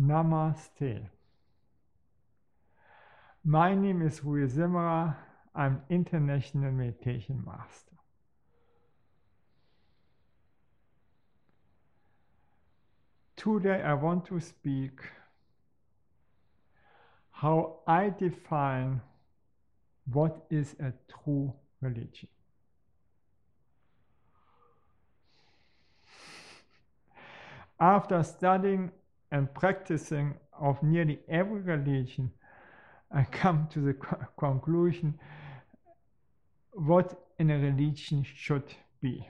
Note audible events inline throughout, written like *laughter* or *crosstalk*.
Namaste. My name is Rudi Zimmerer. I'm International Meditation Master. Today I want to speak how I define what is a true religion. After studying and practicing of nearly every religion, I come to the conclusion what in a religion should be.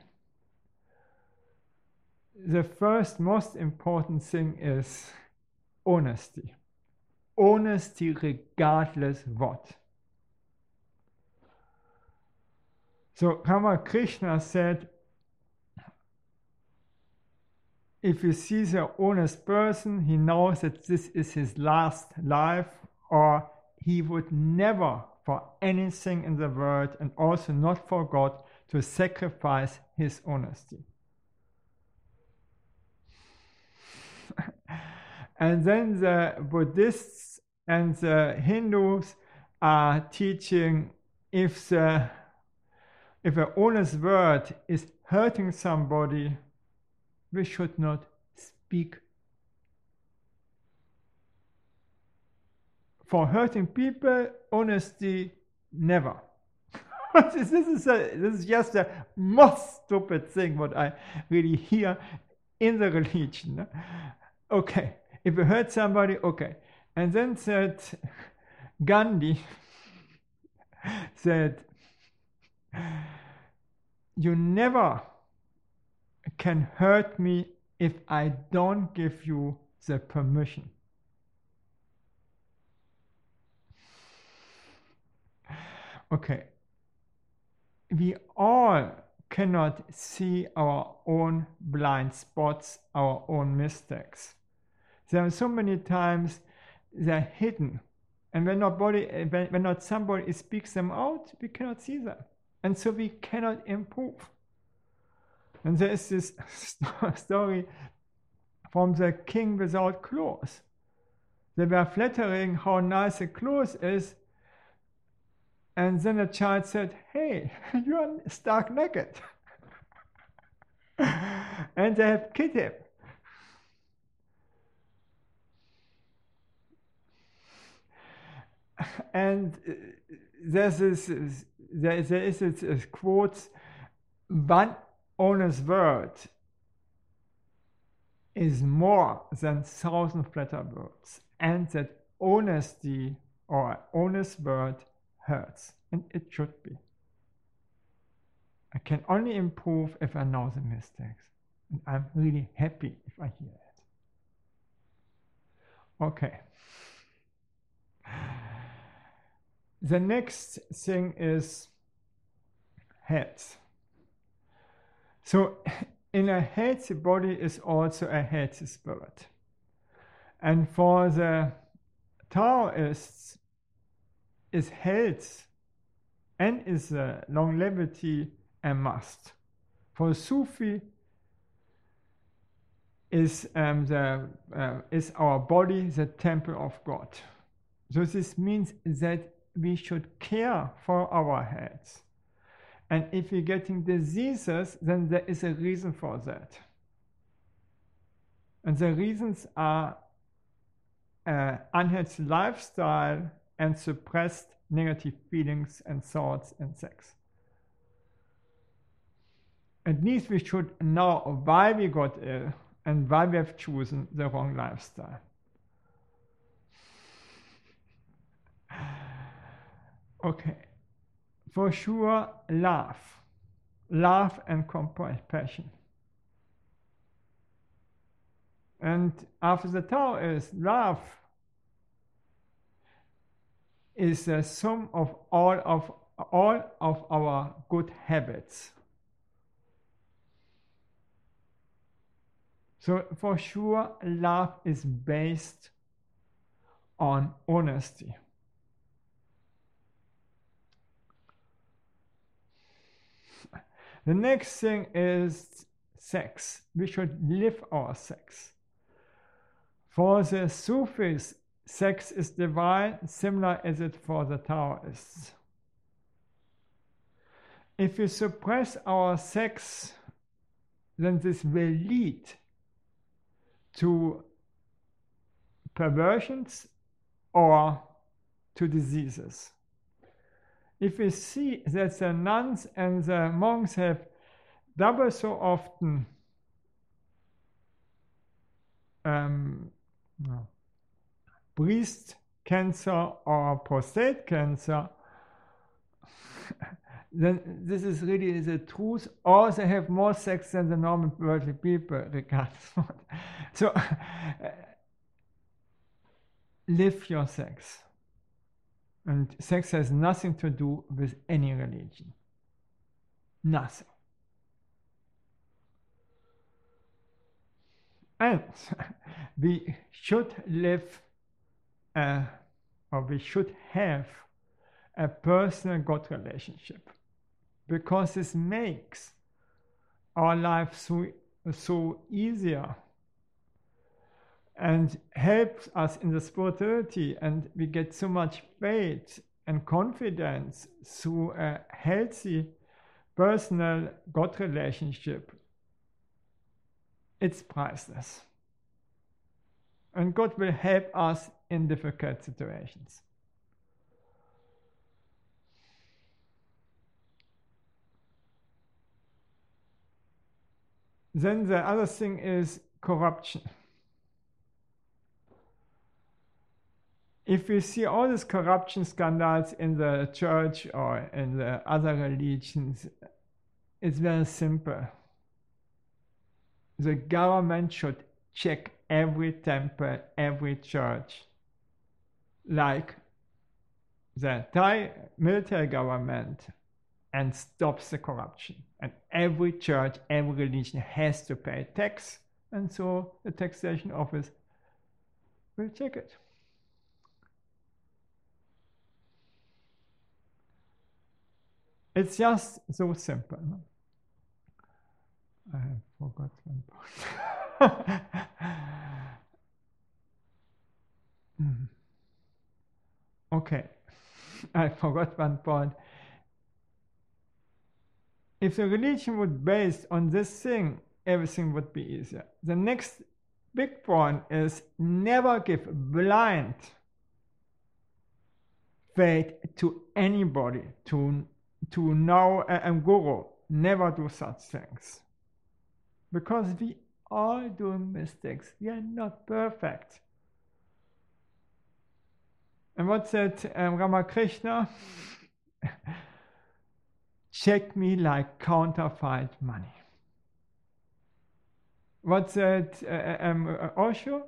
The first most important thing is honesty. Honesty regardless what. So Ramakrishna said, if he sees an honest person, he knows that this is his last life, or he would never, for anything in the world, and also not for God, to sacrifice his honesty. *laughs* and then the Buddhists and the Hindus are teaching if the if an honest word is hurting somebody, we should not speak. For hurting people, honesty never. *laughs* this, is a, this is just the most stupid thing what I really hear in the religion. Okay, if you hurt somebody, okay. And then said Gandhi *laughs* said, You never can hurt me if I don't give you the permission. Okay, we all cannot see our own blind spots, our own mistakes. There are so many times they're hidden. And when not, body, when, when not somebody speaks them out, we cannot see them. And so we cannot improve. And there is this story from the king without clothes. They were flattering how nice the clothes is. And then the child said, Hey, *laughs* you are stark naked. *laughs* and they have killed him. *laughs* And uh, there's this, there, is this quote, one honest word is more than thousand flatter words, and that honesty or honest word hurts, and it should be. I can only improve if I know the mistakes, and I'm really happy if I hear it. Okay. The next thing is heads. So, *laughs* in a healthy body is also a healthy spirit. And for the Taoists, is health and is uh, longevity a must. For Sufi, is um, the uh, is our body the temple of God. So this means that we should care for our heads. And if you're getting diseases, then there is a reason for that. And the reasons are uh, unhealthy lifestyle and suppressed negative feelings and thoughts and sex. At least we should know why we got ill and why we have chosen the wrong lifestyle. *sighs* Okay for sure love, love and compassion. And after the Tao is love is the sum of all of all of our good habits. So for sure love is based on honesty. *laughs* The next thing is sex. We should live our sex. For the Sufis, sex is divine, similar as it for the Taoists. If we suppress our sex, then this will lead to perversions or to diseases. If we see that the nuns and the monks have double so often um, breast cancer or prostate cancer, *laughs* then this is really the truth, or they have more sex than the normal worldly people, regardless. *laughs* so, *laughs* live your sex. And sex has nothing to do with any religion. Nothing. And *laughs* we should live, uh, or we should have a personal God relationship because this makes our life so, so easier and helps us in the spirituality and we get so much faith and confidence through a healthy personal God relationship. It's priceless. And God will help us in difficult situations. Then the other thing is corruption. If we see all these corruption scandals in the church or in the other religions, it's very simple. The government should check every temple, every church, like the Thai military government and stops the corruption. And every church, every religion has to pay tax, and so the taxation office will check it. It's just so simple. I have forgot one mm. Okay, I *laughs* forgot one point if the religion would based on this thing, everything would be easier. The next big point is never give blind faith to anybody, to, to know and guru. Never do such things. Because we all do mistakes. We are not perfect. And what said um, Ramakrishna? *laughs* check me like counterfeit money. what said uh, uh, um, uh, Osho?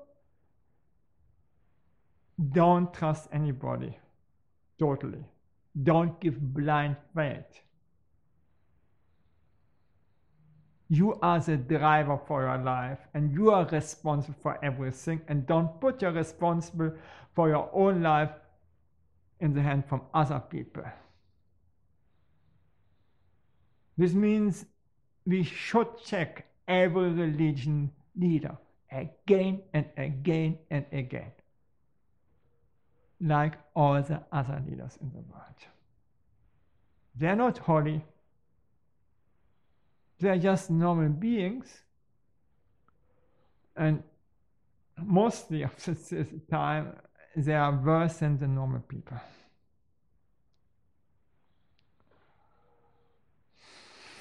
Don't trust anybody, totally. Don't give blind faith. You are the driver for your life and you are responsible for everything and don't put your responsible for your own life in the hand from other people. This means we should check every religion leader again and again and again, like all the other leaders in the world. They're not holy, they're just normal beings, and mostly of the *laughs* time they are worse than the normal people.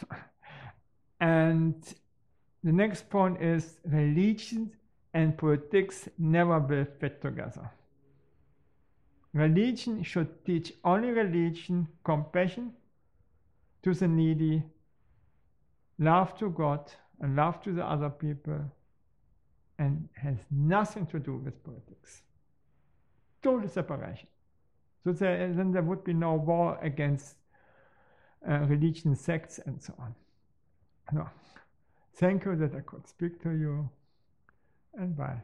*laughs* And the next point is religion and politics never will fit together. Religion should teach only religion compassion to the needy, love to God, and love to the other people, and has nothing to do with politics. Total separation. So there, then there would be no war against uh, religion, sects, and so on. No. Thank you that I could speak to you, and bye.